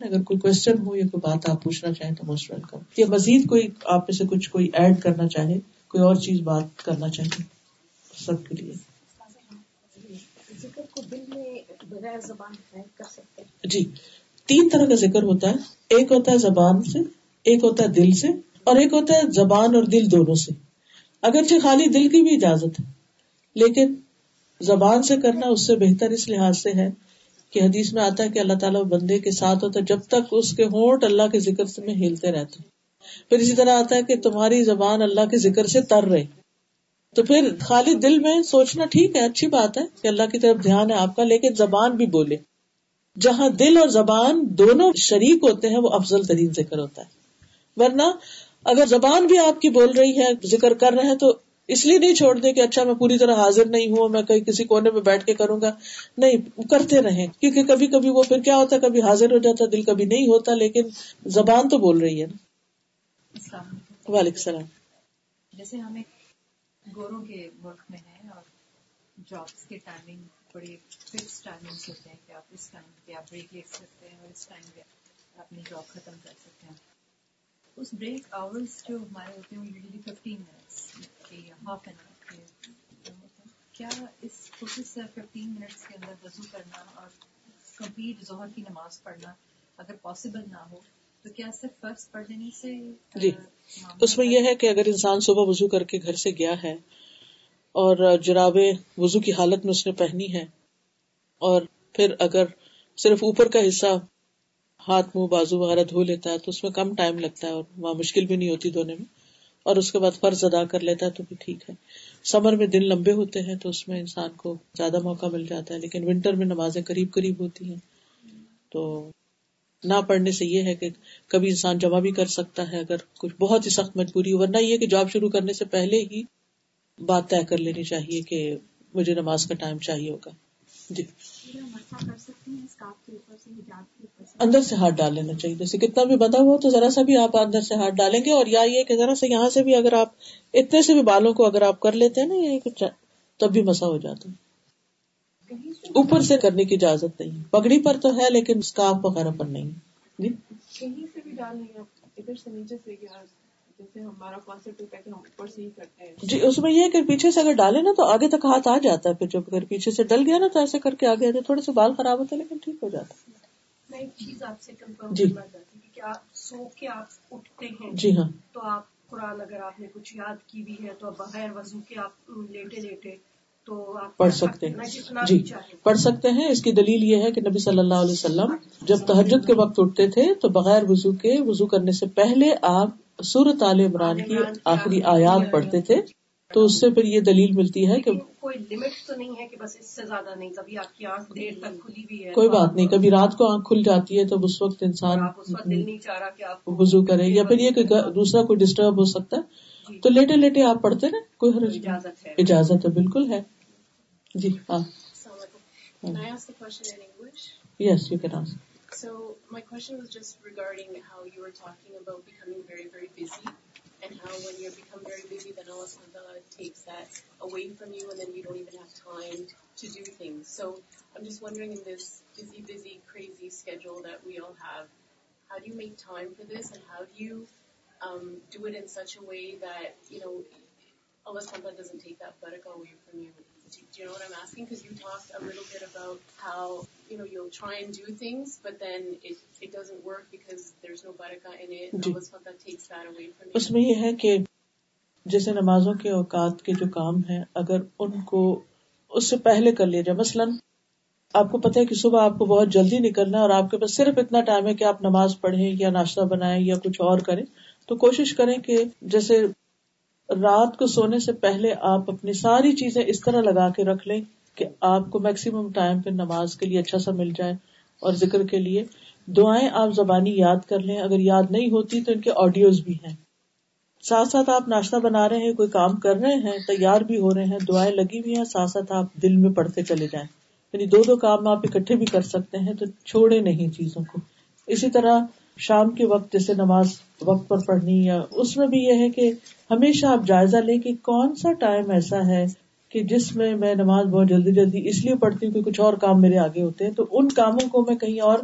اگر کوئی کوشچن ہو یا کوئی بات آپ پوچھنا چاہیں تو موسٹ ویلکم یا مزید کوئی آپ میں سے کچھ کوئی ایڈ کرنا چاہے کوئی اور چیز بات کرنا چاہے سب کے لیے. جی تین طرح کا ذکر ہوتا ہے. ایک ہوتا ہے زبان سے ایک ہوتا ہے دل سے اور ایک ہوتا ہے زبان اور دل دونوں سے. اگرچہ خالی دل کی بھی اجازت ہے لیکن زبان سے کرنا اس سے بہتر اس لحاظ سے ہے کہ حدیث میں آتا ہے کہ اللہ تعالیٰ بندے کے ساتھ ہوتا ہے، جب تک اس کے ہونٹ اللہ کے ذکر سے میں ہلتے رہتے۔ پھر اسی طرح آتا ہے کہ تمہاری زبان اللہ کے ذکر سے تر رہے تو پھر خالی دل میں سوچنا ٹھیک ہے، اچھی بات ہے کہ اللہ کی طرف دھیان ہے آپ کا، لیکن زبان بھی بولے۔ جہاں دل اور زبان دونوں شریک ہوتے ہیں، وہ افضل ترین ذکر ہوتا ہے۔ ورنہ اگر زبان بھی آپ کی بول رہی ہے، ذکر کر رہے ہیں، تو اس لیے نہیں چھوڑ دے کہ اچھا میں پوری طرح حاضر نہیں ہوں میں کہیں کسی کونے میں بیٹھ کے کروں گا۔ نہیں کرتے رہے کیونکہ کبھی کبھی وہ پھر کیا ہوتا ہے کبھی حاضر ہو جاتا دل کبھی نہیں ہوتا لیکن زبان تو بول رہی ہے نا۔ وعلیکم السلام۔ جیسے ہمیں گوروں کے ملک میں ہے اور جابس کے ٹائمنگ بڑے فکس ٹائمنگ ہوتے ہیں کہ آپ اس ٹائم پہ آپ بریک لے سکتے ہیں اور اس ٹائم پہ اپنی جاب ختم کر سکتے ہیں۔ اس بریک آورس جو ہمارے ہوتے ہیں وہ یوزلی ففٹین منٹس کے ہاف این آور کے کیا اس کوشش سے ففٹین منٹس کے اندر وضو کرنا اور کمپلیٹ ظہر کی نماز پڑھنا اگر پاسبل نہ ہو تو کیا صرف فرض پڑھ لینے سے جی اس میں یہ ہے کہ اگر انسان صبح وضو کر کے گھر سے گیا ہے اور جرابے وضو کی حالت میں اس نے پہنی ہے اور پھر اگر صرف اوپر کا حصہ ہاتھ منہ بازو وغیرہ دھو لیتا ہے تو اس میں کم ٹائم لگتا ہے اور وہاں مشکل بھی نہیں ہوتی دھونے میں اور اس کے بعد فرض ادا کر لیتا ہے تو بھی ٹھیک ہے۔ سمر میں دن لمبے ہوتے ہیں تو اس میں انسان کو زیادہ موقع مل جاتا ہے، لیکن ونٹر میں نمازیں قریب قریب ہوتی ہیں۔ تو نہ پڑھنے سے یہ ہے کہ کبھی انسان جمع بھی کر سکتا ہے اگر کچھ بہت ہی سخت مجبوری ہو، ورنہ یہ کہ جاب شروع کرنے سے پہلے ہی بات طے کر لینی چاہیے کہ مجھے نماز کا ٹائم چاہیے ہوگا۔ جی۔ اندر سے ہاتھ ڈال لینا چاہیے۔ جیسے کتنا بھی بندہ ہوا تو ذرا سا بھی آپ اندر سے ہاتھ ڈالیں گے اور یا یہ کہ ذرا سا یہاں سے بھی اگر آپ اتنے سے بھی بالوں کو اگر آپ کر لیتے ہیں نا یہ کچھ تب بھی مسا ہو جاتا۔ ہے اوپر سے کرنے کی اجازت نہیں۔ پگڑی پر تو ہے لیکن اسکارف وغیرہ پر نہیں۔ جی۔ کہیں سے بھی ڈال ادھر سے نیچے سے جی اس میں یہ کہ پیچھے سے اگر ڈالے نا تو آگے تک ہاتھ آ جاتا ہے پھر جب اگر پیچھے سے ڈل گیا نا تو ایسے کر کے آگے آتے تھوڑے سے بال خراب ہوتے لیکن ٹھیک ہو جاتا۔ میں ایک چیز آپ سے جی۔ سو کے آپ اٹھتے ہیں؟ جی ہاں۔ تو آپ قرآن اگر آپ نے کچھ یاد کی بھی ہے تو بغیر وضو کے آپ لیٹے لیٹے تو پڑھ سکتے ہیں۔ جی پڑھ سکتے ہیں۔ اس کی دلیل یہ ہے کہ نبی صلی اللہ علیہ وسلم جب تحجد کے وقت اٹھتے تھے تو بغیر وضو کے وضو کرنے سے پہلے آپ سورت عال عمران کی آخری آیات پڑھتے تھے تو اس سے پھر یہ دلیل ملتی ہے کہ کوئی لمٹ تو نہیں ہے کہ بس اس سے زیادہ نہیں کبھی آپ کی آنکھ دیر تک کھلی بھی ہے کوئی بات نہیں کبھی رات کو آنکھ کھل جاتی ہے تو اس وقت انسان وضو کرے یا پھر یہ کہ دوسرا کوئی ڈسٹرب ہو سکتا ہے۔ جی۔ تو لیٹے لیٹے آپ پڑھتے نا کوئی حرج اجازت ہے۔ اجازت ہے بالکل ہے۔ جی ہاں۔ Yes you can answer So my question was just regarding how you were talking about becoming very, very busy and how when you become very busy, then Allah subhanahu takes that away from you and then you don't even have time to do things. So I'm just wondering in this busy, busy, crazy schedule that we all have, how do you make time for this and how do you um, do it in such a way that, you know, Allah subhanahu doesn't take that barakah away from you? Do you know what I'm asking? Because you talked a little bit about how you know you'll try and do things, but then it it doesn't work because there's no barakah in it. جی. that takes that away from اس میں یہ ہے کہ جیسے نمازوں کے اوقات کے جو کام ہیں اگر ان کو اس سے پہلے کر لیا جائے مثلاً آپ کو پتا ہے کہ صبح آپ کو بہت جلدی نکلنا ہے اور آپ کے پاس صرف اتنا ٹائم ہے کہ آپ نماز پڑھیں یا ناشتہ بنائیں یا کچھ اور کریں تو کوشش کریں کہ جیسے رات کو سونے سے پہلے آپ اپنی ساری چیزیں اس طرح لگا کے رکھ لیں کہ آپ کو میکسیمم ٹائم پہ نماز کے لیے اچھا سا مل جائے اور ذکر کے لیے۔ دعائیں آپ زبانی یاد کر لیں۔ اگر یاد نہیں ہوتی تو ان کے آڈیوز بھی ہیں۔ ساتھ ساتھ آپ ناشتہ بنا رہے ہیں، کوئی کام کر رہے ہیں، تیار بھی ہو رہے ہیں، دعائیں لگی ہوئی ہیں، ساتھ ساتھ آپ دل میں پڑھتے چلے جائیں۔ یعنی دو دو کام آپ اکٹھے بھی کر سکتے ہیں تو چھوڑے نہیں چیزوں کو۔ اسی طرح شام کے وقت جیسے نماز وقت پر پڑھنی یا اس میں بھی یہ ہے کہ ہمیشہ آپ جائزہ لیں کہ کون سا ٹائم ایسا ہے کہ جس میں میں نماز بہت جلدی جلدی اس لیے پڑھتی ہوں کہ کچھ اور کام میرے آگے ہوتے ہیں تو ان کاموں کو میں کہیں اور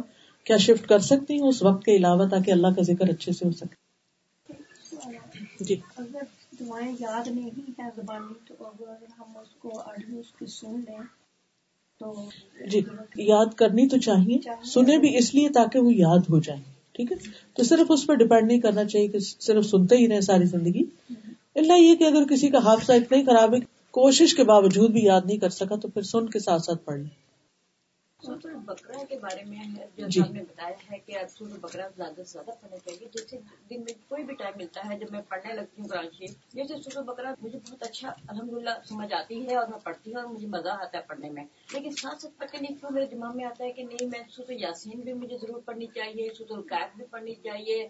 کیا شفٹ کر سکتی ہوں؟ اس وقت کے علاوہ تاکہ اللہ کا ذکر اچھے سے ہو سکے۔ جی۔ اگر دعائیں یاد نہیں ہے زبانی تو اگر ہم اس کو آڈیو اس کی سن لیں تو جی۔ یاد کرنی تو چاہیے سنے بھی اس لیے تاکہ وہ یاد ہو جائے ٹھیک ہے؟ تو صرف اس پہ ڈپینڈ نہیں کرنا چاہیے کہ صرف سنتے ہی رہے ساری زندگی۔ اللہ یہ کہ اگر کسی کا حادثہ اتنا ہی خراب ہے کوشش کے باوجود بھی یاد نہیں کر سکا تو پھر سن کے ساتھ ساتھ پڑھ لیں۔ بکرا کے بارے میں ہے جو جی۔ نے بتایا ہے کہ بکرا زیادہ سے زیادہ پڑھنا چاہیے جیسے دن میں کوئی بھی ٹائم ملتا ہے جب میں پڑھنے لگتی ہوں قرآن شریف جیسے سورہ بکرا مجھے بہت اچھا الحمدللہ سمجھ آتی ہے اور میں پڑھتی ہوں اور مجھے مزہ آتا ہے پڑھنے میں۔ لیکن ساتھ ساتھ پتہ نہیں کیوں میرے دماغ میں آتا ہے کہ نہیں میں سورہ یاسین بھی مجھے ضرور پڑھنی چاہیے سورہ القائب بھی پڑھنی چاہیے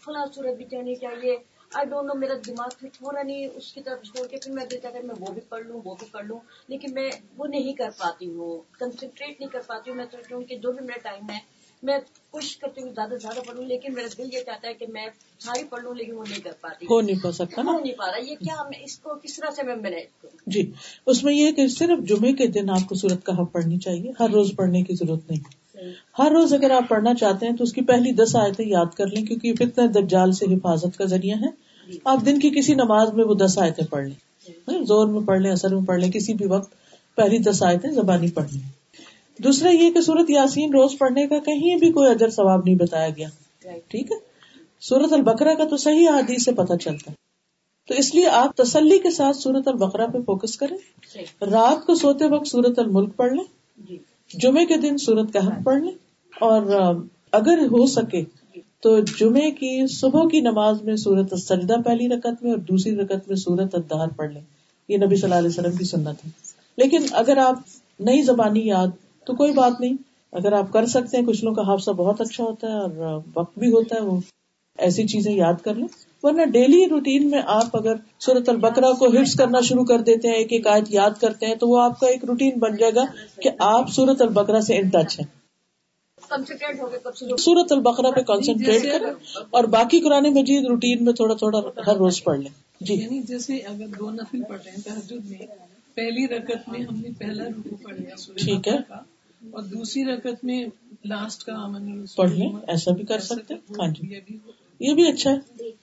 فلاں سورت بھی چڑھنی چاہیے۔ آئی ڈونٹ نو میرا دماغ پھر تھوڑا نہیں اس کی طرف چھوڑ کے پھر میں چاہتا ہے میں وہ بھی پڑھ لوں وہ بھی پڑھ لوں لیکن میں وہ نہیں کر پاتی ہوں کنسنٹریٹ نہیں کر پاتی ہوں میں سوچتی ہوں کہ جو بھی میرا ٹائم ہے میں کوشش کرتی ہوں زیادہ سے زیادہ پڑھوں لیکن میرا دل یہ چاہتا ہے کہ میں ساری پڑھ لوں لیکن وہ نہیں کر پاتی۔ ہو نہیں پا سکتا ہو نہیں پا رہا یہ کیا میں اس کو کس طرح سے میں مینیج کروں جی اس میں یہ کہ صرف جمعے کے دن آپ کو سورت کا پڑھنی چاہیے ہر روز پڑھنے کی ضرورت نہیں۔ ہر روز اگر آپ پڑھنا چاہتے ہیں تو اس کی پہلی دس آیتیں یاد کر لیں کیونکہ یہ فتنہ دجال سے حفاظت کا ذریعہ ہے۔ آپ دن کی کسی نماز میں وہ دس آیتیں پڑھ لیں۔ زور میں پڑھ لیں اثر میں پڑھ لیں کسی بھی وقت پہلی دس آیتیں زبانی پڑھ لیں۔ دوسرا یہ کہ سورت یاسین روز پڑھنے کا کہیں بھی کوئی اجر ثواب نہیں بتایا گیا۔ ٹھیک ہے؟ سورت البقرہ کا تو صحیح حدیث سے پتہ چلتا ہے۔ تو اس لیے آپ تسلی کے ساتھ سورت البقرہ پہ فوکس کریں۔ رات کو سوتے وقت سورت الملک پڑھ لیں۔ جی۔ جمعے کے دن سورت کا حق پڑھ لیں اور اگر ہو سکے تو جمعے کی صبح کی نماز میں سورت السجدہ پہلی رکعت میں اور دوسری رکعت میں سورت الدہر پڑھ لیں۔ یہ نبی صلی اللہ علیہ وسلم کی سنت ہے۔ لیکن اگر آپ نہیں زبانی یاد، تو کوئی بات نہیں۔ اگر آپ کر سکتے ہیں، کچھ لوگوں کا حافظہ بہت اچھا ہوتا ہے اور وقت بھی ہوتا ہے، وہ ایسی چیزیں یاد کر لیں۔ ورنہ ڈیلی روٹین میں آپ اگر سورت البقرہ کو حفظ کرنا شروع کر دیتے ہیں ایک ایک آیت یاد کرتے ہیں تو وہ آپ کا ایک روٹین بن جائے گا کہ آپ سورت البقرہ سے ان ٹچ ہیں۔ کنسنٹریٹ ہو کے کب سے سورت البقرہ پہ کانسنٹریٹ کریں اور باقی قرآن مجید روٹین میں تھوڑا تھوڑا ہر روز پڑھ لیں۔ جی۔ یعنی جیسے اگر دو نفل پڑھ رہے ہیں تہجد میں پہلی رکعت میں ہم نے پہلا رکو پڑھ لیا ٹھیک ہے۔ اور دوسری رکعت میں لاسٹ کا پڑھ لیں ایسا بھی کر سکتے ہیں۔ ہاں جی۔ یہ بھی اچھا ہے۔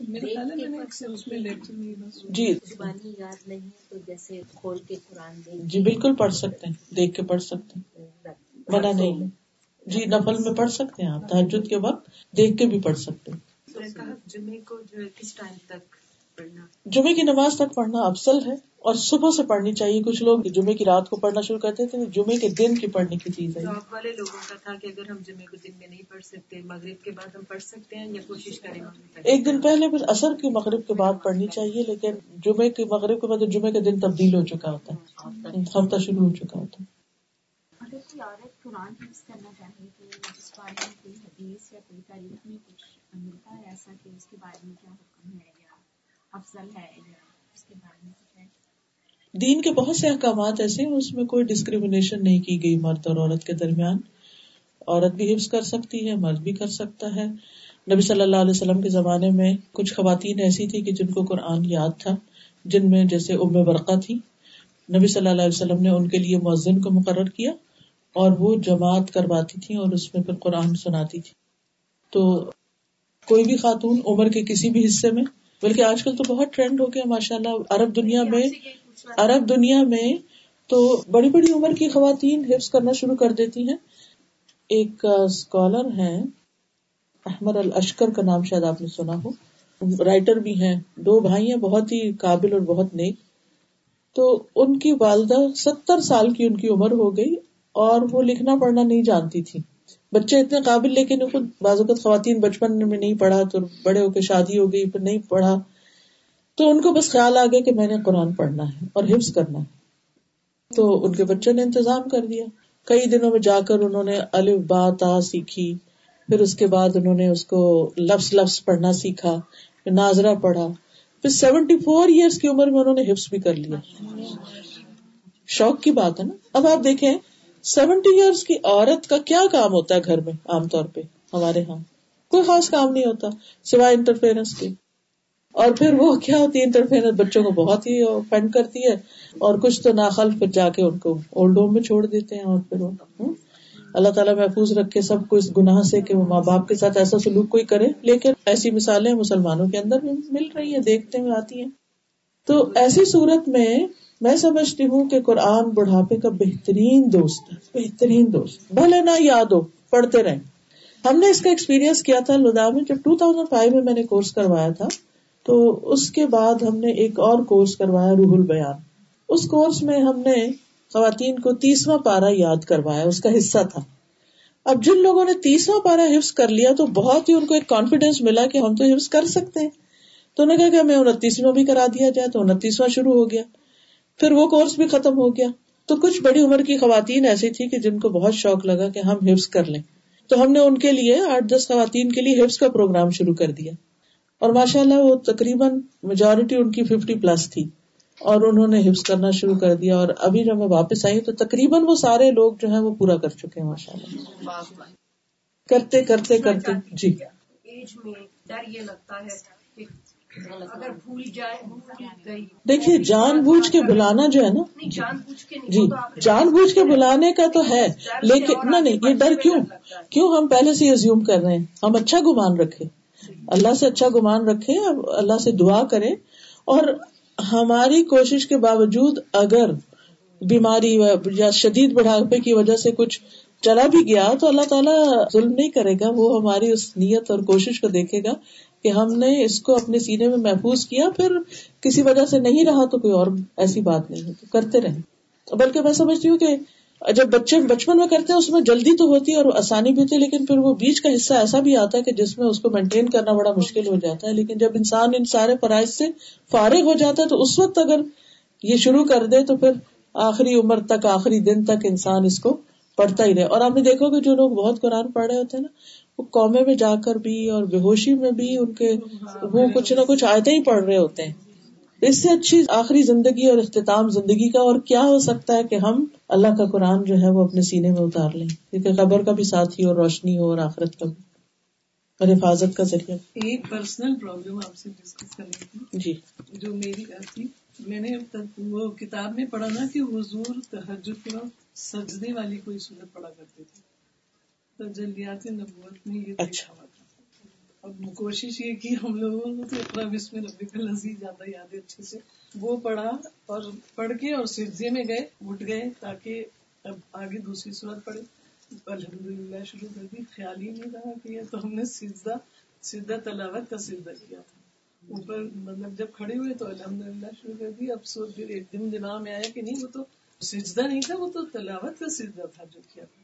میرے خیال ہے میں نے اکثر اس میں لیکچر نہیں بس جی۔ زبانی یاد نہیں تو جیسے کھول کے قرآن جی بالکل پڑھ سکتے ہیں دیکھ کے پڑھ سکتے ہیں۔ منع نہیں جی نفل میں پڑھ سکتے ہیں آپ۔ تحجد کے وقت دیکھ کے بھی پڑھ سکتے ہیں۔ جمعے کو جو ہے کس ٹائم تک؟ جمعے کی نماز تک پڑھنا افضل ہے اور صبح سے پڑھنی چاہیے۔ کچھ لوگ جمعے کی رات کو پڑھنا شروع کرتے تھے جمعے کے دن کی پڑھنے کی چیز ہے۔ جاب والے لوگوں کا تھا کہ اگر ہم جمعے کو دن میں نہیں پڑھ سکتے مغرب کے بعد ہم پڑھ سکتے ہیں یا کوشش کریں ایک دن پہلے پھر اثر کی مغرب کے بعد پڑھنی چاہیے لیکن جمعے کی مغرب کے بعد جمعے کا دن تبدیل ہو چکا ہوتا ہے۔ ہفتہ شروع ہو چکا ہوتا ہے۔ اگر کوئی عورت قرآن حفظ کرنا چاہے تو اس بارے میں کوئی حدیث یا کوئی تاریخ میں کچھ ملتا ہے ایسا کہ اس کے بارے میں کیا حکم ہے؟ یا افضل ہے یا اس کے بارے میں دین کے بہت سے احکامات ایسے ہیں، اس میں کوئی ڈسکریمنیشن نہیں کی گئی مرد اور عورت کے درمیان۔ عورت بھی حفظ کر سکتی ہے، مرد بھی کر سکتا ہے۔ نبی صلی اللہ علیہ وسلم کے زمانے میں کچھ خواتین ایسی تھی کہ جن کو قرآن یاد تھا، جن میں جیسے ام برقع تھی۔ نبی صلی اللہ علیہ وسلم نے ان کے لیے مؤذن کو مقرر کیا اور وہ جماعت کرواتی تھی اور اس میں پھر قرآن سناتی تھی تو کوئی بھی خاتون عمر کے کسی بھی حصے میں بلکہ آج کل تو بہت ٹرینڈ ہو گیا ماشاء اللہ عرب دنیا میں عرب دنیا میں تو بڑی بڑی عمر کی خواتین حفظ کرنا شروع کر دیتی ہیں۔ ایک اسکالر ہیں احمد الاشکر کا نام شاید آپ نے سنا ہو۔ رائٹر بھی ہیں۔ دو بھائی ہیں بہت ہی قابل اور بہت نیک۔ تو ان کی والدہ ستر سال کی ان کی عمر ہو گئی اور وہ لکھنا پڑھنا نہیں جانتی تھی بچے اتنے قابل، لیکن وہ خود بعض اوقات خواتین بچپن میں نہیں پڑھا، تو بڑے ہو کے شادی ہو گئی، پھر نہیں پڑھا۔ تو ان کو بس خیال آ گیا کہ میں نے قرآن پڑھنا ہے اور حفظ کرنا ہے۔ تو ان کے بچے نے انتظام کر دیا۔ کئی دنوں میں جا کر انہوں نے الف، با، تا سیکھی۔ پھر اس کے بعد انہوں نے اس کو لفظ لفظ پڑھنا سیکھا۔ پھر ناظرہ پڑھا۔ پھر سیونٹی فور ایئرس کی عمر میں انہوں نے حفظ بھی کر لیا۔ شوق کی بات ہے نا۔ اب آپ دیکھیں سیونٹی ایئرس کی عورت کا کیا کام ہوتا ہے گھر میں عام طور پہ ہمارے ہاں؟ کوئی خاص کام نہیں ہوتا، سوائے انٹرفیئرنس کے اور پھر وہ کیا ہوتی ہے انٹرفیئرنس بچوں کو بہت ہی پینڈ کرتی ہے اور کچھ تو ناخل پھر جا کے ان کو اولڈ ہوم میں چھوڑ دیتے ہیں اور پھر وہ اللہ تعالیٰ محفوظ رکھے سب کو اس گناہ سے کہ وہ ماں باپ کے ساتھ ایسا سلوک کوئی کرے۔ لیکن ایسی مثالیں مسلمانوں کے اندر بھی مل رہی ہیں، دیکھتے ہوئے آتی ہیں۔ تو ایسی صورت میں میں سمجھتی ہوں کہ قرآن بڑھاپے کا بہترین دوست ہے، بہترین دوست۔ بھلے نہ یاد ہو پڑھتے رہیں۔ ہم نے اس کا ایکسپیرینس کیا تھا لدا میں، جب ٹو تھاؤزینڈ فائیو میں میں نے کورس کروایا تھا، تو اس کے بعد ہم نے ایک اور کورس کروایا، روح البیان۔ اس کورس میں ہم نے خواتین کو تیسواں پارا یاد کروایا، اس کا حصہ تھا۔ اب جن لوگوں نے تیسواں پارا حفظ کر لیا، تو بہت ہی ان کو ایک کانفیڈینس ملا کہ ہم تو حفظ کر سکتے ہیں۔ تو انہوں نے کہا کہ ہمیں انتیسواں بھی کرا دیا جائے، تو انتیسواں شروع ہو گیا۔ پھر وہ کورس بھی ختم ہو گیا۔ تو کچھ بڑی عمر کی خواتین ایسی تھی کہ جن کو بہت شوق لگا کہ ہم حفظ کر لیں۔ تو ہم نے ان کے لیے آٹھ دس خواتین کے لیے حفظ کا پروگرام شروع کر دیا۔ اور ماشاء اللہ وہ تقریباً میجورٹی ان کی ففٹی پلس تھی۔ اور انہوں نے حفظ کرنا شروع کر دیا۔ اور ابھی جب میں واپس آئی تو تقریباً وہ سارے لوگ جو ہیں وہ پورا کر چکے ہیں ماشاء اللہ کرتے کرتے کرتے۔ جی۔ ایج میں ڈر یہ لگتا ہے۔ دیکھیے جان بوجھ کے بلانا جو ہے نا جی جان بوجھ کے بلانے کا تو ہے لیکن نہ نہیں یہ ڈر کیوں؟ کیوں ہم پہلے سے ازیوم کر رہے ہیں؟ ہم اچھا گمان رکھے اللہ سے اچھا گمان رکھے اللہ سے دعا کرے اور ہماری کوشش کے باوجود اگر بیماری یا شدید بڑھاپے کی وجہ سے کچھ چلا بھی گیا تو اللہ تعالیٰ ظلم نہیں کرے گا وہ ہماری اس نیت اور کوشش کو دیکھے گا۔ کہ ہم نے اس کو اپنے سینے میں محفوظ کیا، پھر کسی وجہ سے نہیں رہا تو کوئی اور ایسی بات نہیں ہے تو کرتے رہیں۔ بلکہ میں سمجھتی ہوں کہ جب بچے بچپن میں کرتے ہیں، اس میں جلدی تو ہوتی ہے اور آسانی بھی ہوتی ہے، لیکن پھر وہ بیچ کا حصہ ایسا بھی آتا ہے کہ جس میں اس کو مینٹین کرنا بڑا مشکل ہو جاتا ہے۔ لیکن جب انسان ان سارے فرائض سے فارغ ہو جاتا ہے، تو اس وقت اگر یہ شروع کر دے، تو پھر آخری عمر تک، آخری دن تک انسان اس کو پڑھتا ہی رہے۔ اور آپ نے دیکھو کہ جو لوگ بہت قرآن پڑھ رہے ہوتے ہیں نا وہ قومے میں جا کر بھی اور بے ہوشی میں بھی ان کے وہ کچھ نہ کچھ آیتیں ہی پڑھ رہے ہوتے ہیں۔ اس سے اچھی آخری زندگی اور اختتام زندگی کا اور کیا ہو سکتا ہے کہ ہم اللہ کا قرآن جو ہے وہ اپنے سینے میں اتار لیں۔ کیونکہ قبر کا بھی ساتھی اور روشنی ہو اور آخرت کا بھی۔ اور حفاظت کا ذریعہ۔ ایک پرسنل پرابلم آپ سے ڈسکس کرنی تھی جی۔ جو میری تھی۔ میں نے وہ کتاب میں پڑھا نا کہ حضور تہجد کے وقت سجدے والی کوئی صورت پڑھا کرتے تھے۔ تجلیات نبوت میں یہ اچھا۔ اب کوشش یہ کی ہم لوگوں کو تو اقرا بسم ربک العزیز زیادہ یاد ہے اچھے سے۔ وہ پڑھا اور پڑھ کے اور سجدے میں گئے اٹھ گئے تاکہ اب آگے دوسری صورت پڑھے۔ الحمد للہ شروع کر دی۔ خیال ہی نہیں رہا کہ یہ تو ہم نے سجدہ سجدہ تلاوت کا سجدہ کیا تھا۔ اوپر مطلب جب کھڑے ہوئے تو الحمد للہ شروع کر دی۔ اب سو پھر ایک دن دماغ میں آیا کہ نہیں وہ تو سجدہ نہیں تھا وہ تو تلاوت کا سجدہ تھا جو کیا۔ تھا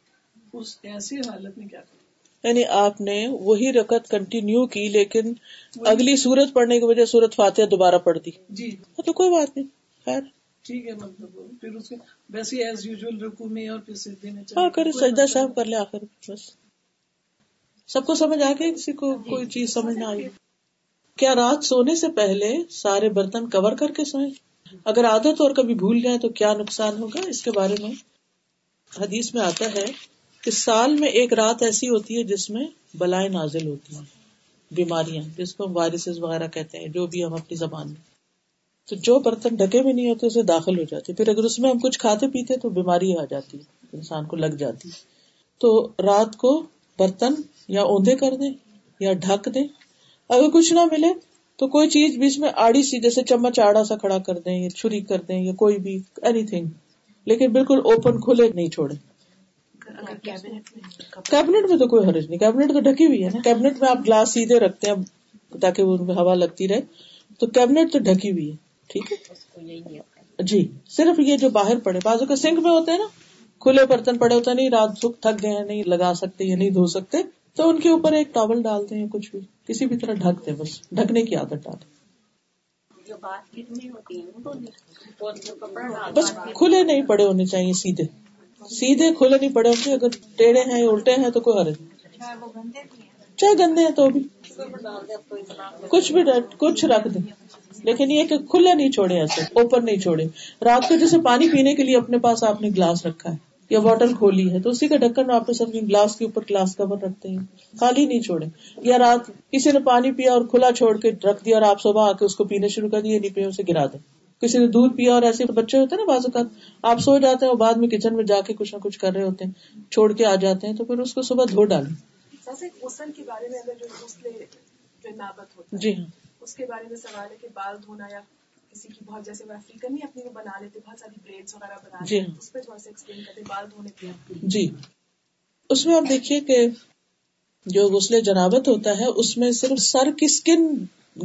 اس ایسی حالت میں کیا کریں؟ یعنی آپ نے وہی رکعت کنٹینیو کی لیکن اگلی صورت پڑھنے کی وجہ صورت فاتحہ دوبارہ پڑھ دی۔ جی۔ ہاں تو کوئی بات نہیں خیر۔ ٹھیک ہے مطلب پھر اس کے ویسے ایز یوزل رکو میں اور پھر سجدے میں ہاں کرے سجدہ صاحب کر لے آخر بس۔ سب کو سمجھ آ گیا کسی کو کوئی چیز سمجھ نہ آئی۔ کیا رات سونے سے پہلے سارے برتن کور کر کے سوئیں؟ اگر عادت اور کبھی بھول جائے تو کیا نقصان ہوگا؟ اس کے بارے میں حدیث میں آتا ہے کہ سال میں ایک رات ایسی ہوتی ہے جس میں بلائیں نازل ہوتی ہیں، بیماریاں، جس کو ہم وائرسز وغیرہ کہتے ہیں، جو بھی ہم اپنی زبان میں۔ تو جو برتن ڈھکے بھی نہیں ہوتے، اسے داخل ہو جاتے۔ پھر اگر اس میں ہم کچھ کھاتے پیتے تو بیماری آ جاتی انسان کو لگ جاتی تو رات کو برتن یا اوندے کر دیں یا ڈھک دیں۔ اگر کچھ نہ ملے تو کوئی چیز بیچ میں آڑی سی، جیسے چمچ آڑا سا کھڑا کر دیں یا چھری کر دیں یا کوئی بھی اینی تھنگ لیکن بالکل اوپن کھلے نہیں چھوڑے کیبنٹ میں تو کوئی حرج نہیں کیبنٹ تو ڈھکی ہوئی ہے نا۔ کیبنٹ میں آپ گلاس سیدھے رکھتے ہیں تاکہ ان میں ہوا لگتی رہے۔ تو کیبنٹ تو ڈھکی ہوئی ہے ٹھیک ہے؟ جی صرف یہ جو باہر پڑے بازو کا سنک میں ہوتے ہیں نا۔ کھلے برتن پڑے ہوتے ہیں نہیں رات سکھ تھک گئے ہیں نہیں لگا سکتے یا نہیں دھو سکتے۔ تو ان کے اوپر ایک ٹاول ڈالتے ہیں کچھ بھی کسی بھی طرح ڈھک دیں بس۔ ڈھکنے کی عادت ڈالیں بس کھلے نہیں پڑے ہونے چاہیے سیدھے۔ سیدھے کھلے نہیں پڑے ہوتے اگر ٹیڑھے ہیں الٹے ہیں تو کوئی حرج نہیں۔ چاہے گندے ہیں۔ تو بھی۔ کچھ بھی کچھ رکھ دیں۔ لیکن یہ کہ کھلے نہیں چھوڑے ایسے اوپن نہیں چھوڑے۔ رات کو جیسے پانی پینے کے لیے اپنے پاس آپ نے گلاس رکھا ہے یا بوٹل کھولی ہے تو اسی کا ڈھکن آپ نے سمجھے گلاس کے اوپر گلاس کور رکھتے ہیں۔ خالی نہیں چھوڑے۔ یا رات کسی نے پانی پیا اور کھلا چھوڑ کے رکھ دیا اور آپ صبح آ کے اس کو پینے شروع کر دیا نہیں پیا اسے گرا دیں۔ کسی نے دودھ پیا اور ایسے بچے ہوتے ہیں نا بعض اوقات آپ سو جاتے ہیں اور بعد میں کچن میں جا کے کچھ نہ کچھ کر رہے ہوتے ہیں چھوڑ کے آ جاتے ہیں تو پھر اس کو صبح دھو ڈالیں۔ کے بارے میں اگر جو غسل جنابت ہوتا جی ہاں۔ اس کے بارے میں سوال ہے کہ بال دھونا یا کسی کی بہت جیسے وہ افریقن نہیں اپنی وہ بنا لیتے بہت ساری بریڈس وغیرہ بنا جی ہاں۔ اس پہ تھوڑا سا ایکسپلین کرتے بال دھونے کے جی۔ اس میں آپ دیکھیے کہ جو غسل جنابت ہوتا ہے اس میں صرف سر کی اسکن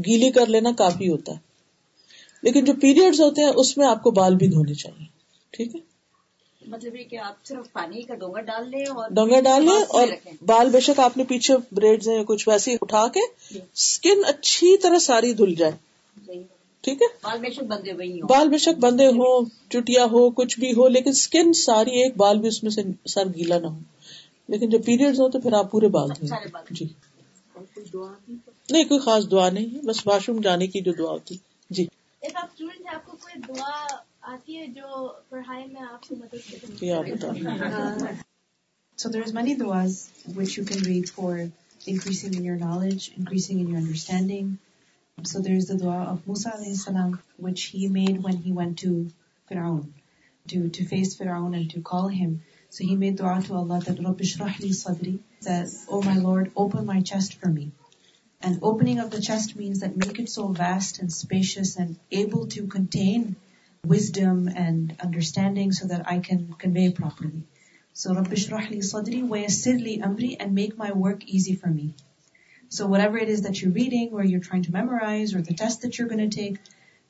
گیلی کر لینا کافی ہوتا ہے۔ لیکن جو پیریڈز ہوتے ہیں اس میں آپ کو بال بھی دھونے چاہیے۔ ٹھیک ہے؟ مطلب یہ کہ آپ صرف پانی کا ڈونگا ڈال لیں اور ڈونگا ڈال لیں اور۔ بال بے شک آپ نے پیچھے بریڈ یا کچھ ویسے ہی اٹھا کے اسکن اچھی طرح ساری دھل جائے۔ صحیح۔ ٹھیک ہے؟ بال بے شک بندے ہوں۔ بال بے شک بندے ہو چٹیا ہو کچھ بھی ہو لیکن اسکن ساری ایک بال بھی اس میں سے سر گیلا نہ ہو۔ لیکن جب پیریڈز ہو تو پھر آپ پورے بال دھوئیں۔ جی۔ نہیں کوئی خاص دعا نہیں ہے بس واش روم جانے کی جو دعا ہوتی جی ایک آپ اسٹوڈنٹ ہیں آپ کو کوئی دعا آتی ہے جو پڑھائی میں آپ کو مدد کرے یہ آپ بتائیں So there's many du'as which you can read for increasing in your knowledge, increasing in your understanding. So there's the dua of Musa alayhi salam, which he made when he went to Fir'aun, to, to face Fir'aun and to call him. So he made dua to Allah that Rabbi shrah li sadri, that, oh my Lord, open my chest for me. And opening of the chest means that make it so vast and spacious and able to contain wisdom and understanding so that I can convey properly. So Rabbi shrah li sadri wa yassir li amri and make my work easy for me. So whatever it is that you're reading or you're trying to memorize or the test that you're going to take,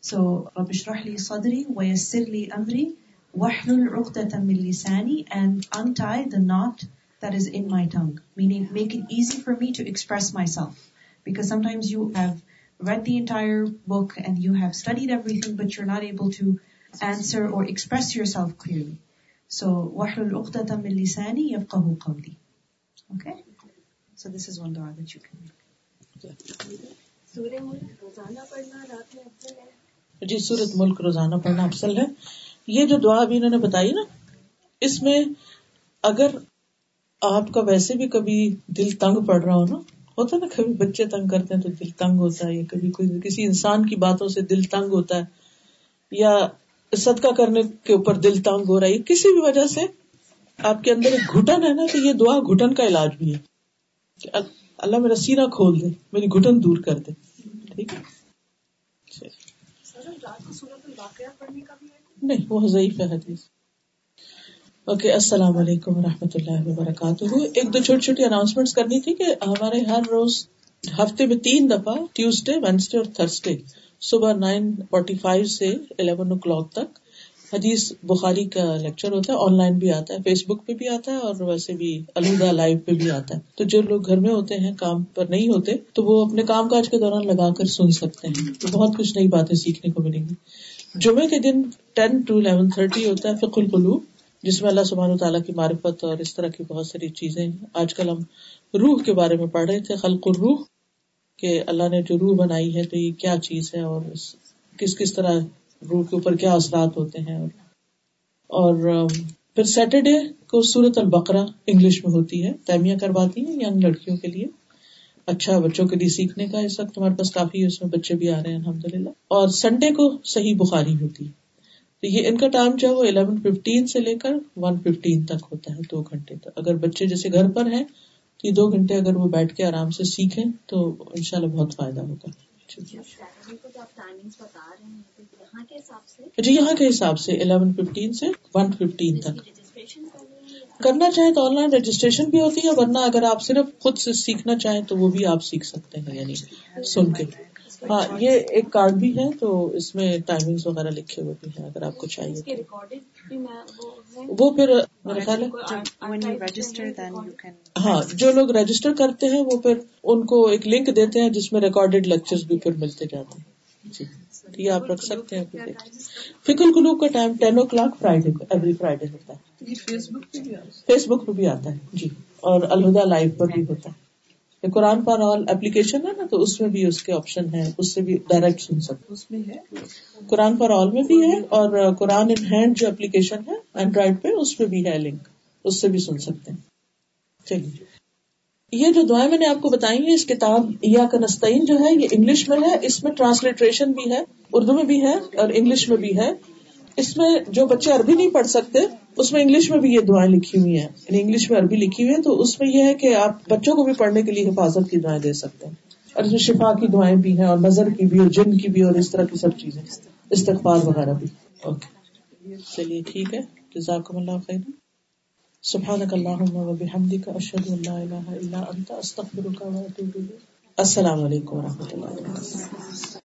so Rabbi shrah li sadri wa yassir li amri wahlul 'uqdatan min lisani and untie the knot that is in my tongue, meaning make it easy for me to express myself. Because sometimes you have read the entire book and you have studied everything, but you're not able to answer or express yourself clearly. So, وَحْلُلْ عُقْدَةً مِّن لِسَانِي يَفْقَهُ قَوْلِي. Okay? So this is one dua that you can make. سورہ ملک روزانہ پڑھنا رات میں افضل ہے جی سورت ملک روزانہ پڑھنا افضل ہے یہ جو دعا ابھی انہوں نے بتائی نا اس میں اگر آپ کا ویسے بھی کبھی دل تنگ پڑ رہا ہو نا ہوتا نا کبھی بچے تنگ کرتے ہیں تو دل تنگ ہوتا ہے یا کبھی کوئی کسی انسان کی باتوں سے دل تنگ ہوتا ہے یا صدقہ کرنے کے اوپر دل تنگ ہو رہا ہے کسی بھی وجہ سے آپ کے اندر ایک گھٹن ہے نا تو یہ دعا گھٹن کا علاج بھی ہے کہ ال- اللہ میرا سینہ کھول دے میری گھٹن دور کر دے ٹھیک ہے؟ نہیں وہ ضعیف ہے حدیث۔ اوکے السلام علیکم ورحمۃ اللہ وبرکاتہ ایک دو چھوٹی چھوٹی اناؤنسمنٹ کرنی تھی کہ ہمارے ہر روز ہفتے میں تین دفعہ ٹیوزڈے وینسڈے اور تھرسڈے صبح نائن فورٹی فائیو سے الیون او کلاک تک حدیث بخاری کا لیکچر ہوتا ہے آن لائن بھی آتا ہے فیس بک پہ بھی آتا ہے اور ویسے بھی الوداع لائیو پہ بھی آتا ہے. تو جو لوگ گھر میں ہوتے ہیں، کام پر نہیں ہوتے، تو وہ اپنے کام کاج کے دوران لگا کر سن سکتے ہیں. تو بہت کچھ نئی باتیں سیکھنے کو ملیں گی. جمعے کے دن ٹین ٹو الیون تھرٹی ہوتا ہے فک القلوب. جس میں اللہ سبحانہ تعالیٰ کی معرفت اور اس طرح کی بہت ساری چیزیں ہیں۔ آج کل ہم روح کے بارے میں پڑھ رہے تھے، خلق الروح، کہ اللہ نے جو روح بنائی ہے تو یہ کیا چیز ہے اور اس- کس کس طرح روح کے اوپر کیا اثرات ہوتے ہیں اور اور پھر سیٹرڈے کو سورت البقرہ انگلش میں ہوتی ہے تیمیاں کرواتی ہیں ینگ لڑکیوں کے لیے۔ اچھا بچوں کے لیے سیکھنے کا اس وقت ہمارے پاس کافی ہے، اس میں بچے بھی آ رہے ہیں الحمد للہ اور سنڈے کو صحیح بخاری ہوتی ہے۔ تو یہ ان کا ٹائم جو ہے وہ الیون ففٹین سے لے کر ون ففٹین تک ہوتا ہے دو گھنٹے تک۔ اگر بچے جیسے گھر پر ہیں تو یہ دو گھنٹے اگر وہ بیٹھ کے آرام سے سیکھیں تو انشاءاللہ بہت فائدہ ہوگا۔ رہے ہیں؟ تو یہاں کے حساب سے؟ جی یہاں کے حساب سے الیون ففٹین سے ون ففٹین تک۔ کرنا چاہیں تو آن لائن رجسٹریشن بھی ہوتی ہے ورنہ اگر آپ صرف خود سے سیکھنا چاہیں تو وہ بھی آپ سیکھ سکتے ہیں یعنی سن کے۔ ہاں یہ ایک کارڈ بھی ہے تو اس میں ٹائمنگ وغیرہ لکھے ہوئے بھی ہیں اگر آپ کو چاہیے وہ پھر میرا خیال ہے. ہاں جو لوگ رجسٹر کرتے ہیں وہ پھر ان کو ایک لنک دیتے ہیں جس میں ریکارڈیڈ لیکچر بھی پھر ملتے جاتے ہیں۔ جی یہ آپ رکھ سکتے ہیں۔ فکر قلوب کا time ten o'clock Friday کو ایوری فرائیڈے ہوتا ہے۔ فیس بک پہ بھی آتا ہے۔ جی۔ اور الہدا لائیو پر بھی ہوتا ہے۔ قرآن پر آل اپلیکیشن ہے نا تو اس میں بھی اس کے آپشن ہے اس سے بھی ڈائریکٹ سن سکتے اس میں ہے؟ ہیں قرآن پر آل میں بھی ہے اور قرآن ان ہینڈ جو اپلیکیشن ہے اینڈرائڈ پہ اس پہ بھی ہے لنک اس سے بھی سن سکتے ہیں۔ چلیے۔ یہ جو دعائیں میں نے آپ کو بتائی ہیں اس کتاب یا کنستین جو ہے یہ انگلش میں ہے اس میں ٹرانسلیٹریشن بھی ہے اردو میں بھی ہے اور انگلش میں بھی ہے۔ اس میں جو بچے عربی نہیں پڑھ سکتے، اس میں انگلش میں بھی یہ دعائیں لکھی ہوئی ہیں۔ یعنی انگلش میں عربی لکھی ہوئی ہے تو اس میں یہ ہے کہ آپ بچوں کو بھی پڑھنے کے لیے حفاظت کی دعائیں دے سکتے ہیں۔ اور اس میں شفا کی دعائیں بھی ہیں اور نظر کی بھی اور جن کی بھی اور اس طرح کی سب چیزیں۔ استغفار وغیرہ بھی۔ اوکے۔ چلیے، ٹھیک ہے۔ جزاکم اللہ خیر سبحانک اللہم و بحمدک، اشہد ان لا الہ الا انت، استغفرک و اتوب الیک۔ السلام علیکم و رحمۃ اللہ وبرکاتہ۔